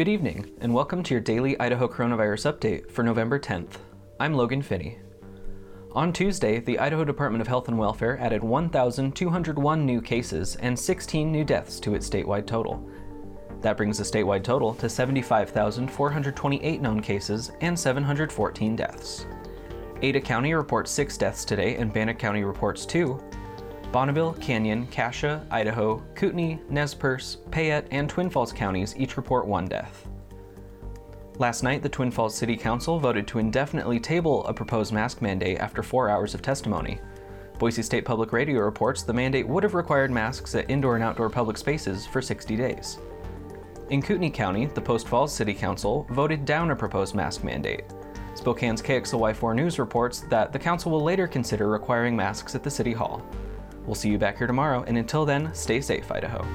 Good evening, and welcome to your daily Idaho coronavirus update for November 10th. I'm Logan Finney. On Tuesday, the Idaho Department of Health and Welfare added 1,201 new cases and 16 new deaths to its statewide total. That brings the statewide total to 75,428 known cases and 714 deaths. Ada County reports six deaths today, and Bannock County reports two. Bonneville, Canyon, Cassia, Idaho, Kootenai, Nez Perce, Payette, and Twin Falls counties each report one death. Last night, the Twin Falls City Council voted to indefinitely table a proposed mask mandate after four hours of testimony. Boise State Public Radio reports the mandate would have required masks at indoor and outdoor public spaces for 60 days. In Kootenai County, the Post Falls City Council voted down a proposed mask mandate. Spokane's KXLY4 News reports that the council will later consider requiring masks at the City Hall. We'll see you back here tomorrow, and until then, stay safe, Idaho.